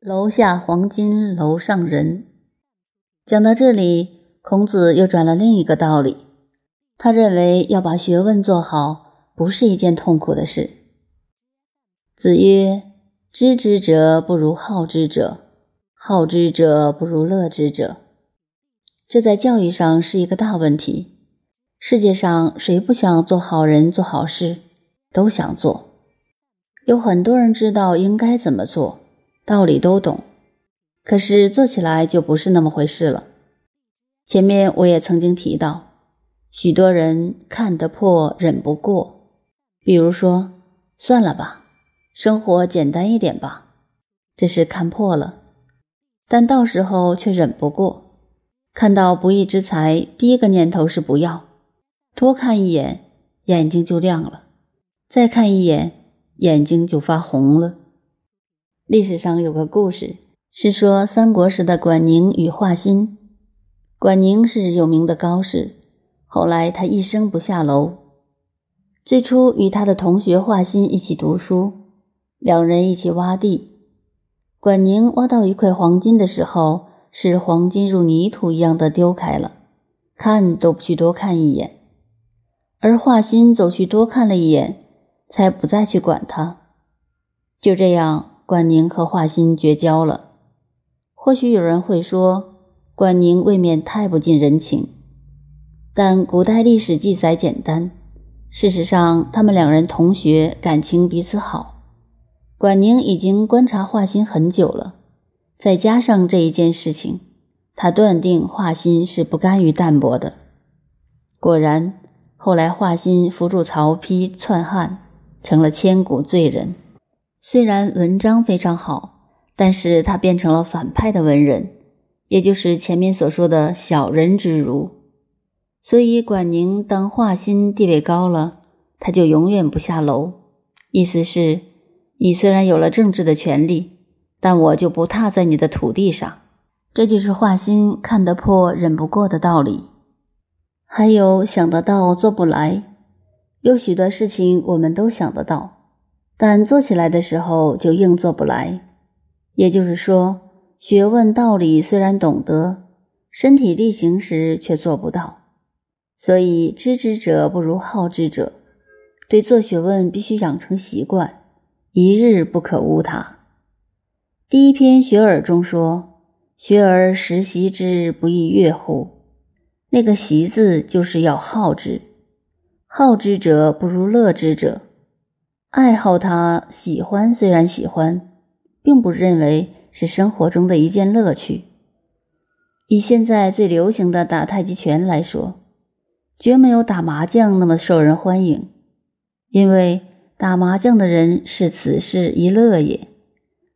楼下黄金，楼上人。讲到这里，孔子又转了另一个道理。他认为要把学问做好，不是一件痛苦的事。子曰：“知之者不如好之者，好之者不如乐之者。”这在教育上是一个大问题。世界上谁不想做好人、做好事？都想做。有很多人知道应该怎么做。道理都懂，可是做起来就不是那么回事了。前面我也曾经提到，许多人看得破，忍不过。比如说，算了吧，生活简单一点吧，这是看破了，但到时候却忍不过。看到不义之财，第一个念头是不要，多看一眼，眼睛就亮了；再看一眼，眼睛就发红了。历史上有个故事，是说三国时的管宁与华歆。管宁是有名的高士，后来他一生不下楼。最初与他的同学华歆一起读书，两人一起挖地。管宁挖到一块黄金的时候，是黄金如泥土一样的丢开了，看都不去多看一眼。而华歆走去多看了一眼，才不再去管他。就这样。管宁和华歆绝交了。或许有人会说，管宁未免太不近人情。但古代历史记载简单，事实上，他们两人同学，感情彼此好。管宁已经观察华歆很久了，再加上这一件事情，他断定华歆是不甘于淡泊的。果然，后来华歆扶助曹丕篡汉，成了千古罪人。虽然文章非常好，但是他变成了反派的文人，也就是前面所说的小人之儒。所以管宁当华歆地位高了，他就永远不下楼。意思是，你虽然有了政治的权利，但我就不踏在你的土地上。这就是华歆看得破、忍不过的道理。还有想得到做不来，有许多事情我们都想得到。但做起来的时候就硬做不来，也就是说，学问道理虽然懂得，身体力行时却做不到。所以，知之者不如好之者。对做学问必须养成习惯，一日不可无它。第一篇《学而》中说：“学而时习之，不亦说乎？”那个“习”字就是要好之，好之者不如乐之者。爱好他喜欢，虽然喜欢，并不认为是生活中的一件乐趣。以现在最流行的打太极拳来说，绝没有打麻将那么受人欢迎。因为打麻将的人是此事一乐也，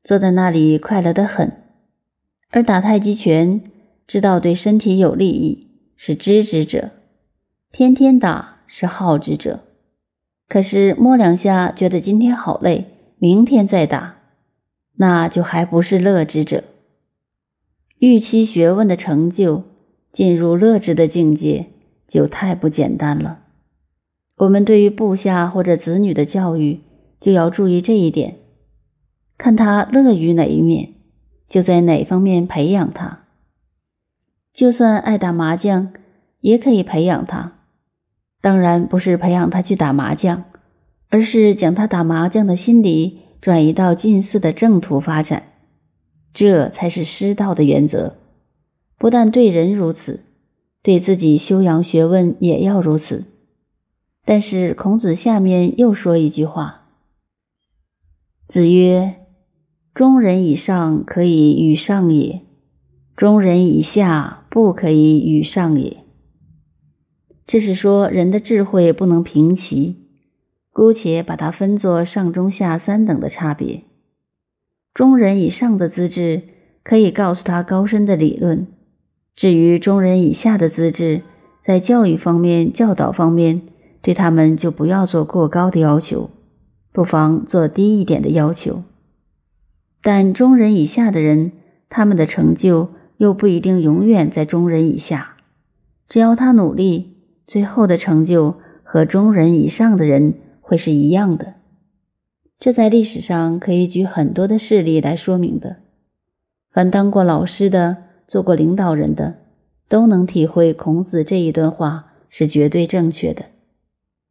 坐在那里快乐得很；而打太极拳，知道对身体有利益，是知之者；天天打，是好之者。可是摸两下，觉得今天好累，明天再打，那就还不是乐之者。预期学问的成就，进入乐之的境界，就太不简单了。我们对于部下或者子女的教育，就要注意这一点，看他乐于哪一面，就在哪方面培养他。就算爱打麻将，也可以培养他。当然不是培养他去打麻将，而是将他打麻将的心理转移到近似的正途发展，这才是师道的原则。不但对人如此，对自己修养学问也要如此。但是孔子下面又说一句话：“子曰：中人以上可以与上也，中人以下不可以与上也。”这是说人的智慧不能平齐，姑且把它分作上中下三等的差别。中人以上的资质可以告诉他高深的理论，至于中人以下的资质，在教育方面、教导方面，对他们就不要做过高的要求，不妨做低一点的要求。但中人以下的人，他们的成就又不一定永远在中人以下，只要他努力。最后的成就和中人以上的人会是一样的，这在历史上可以举很多的事例来说明的。凡当过老师的、做过领导人的，都能体会孔子这一段话是绝对正确的。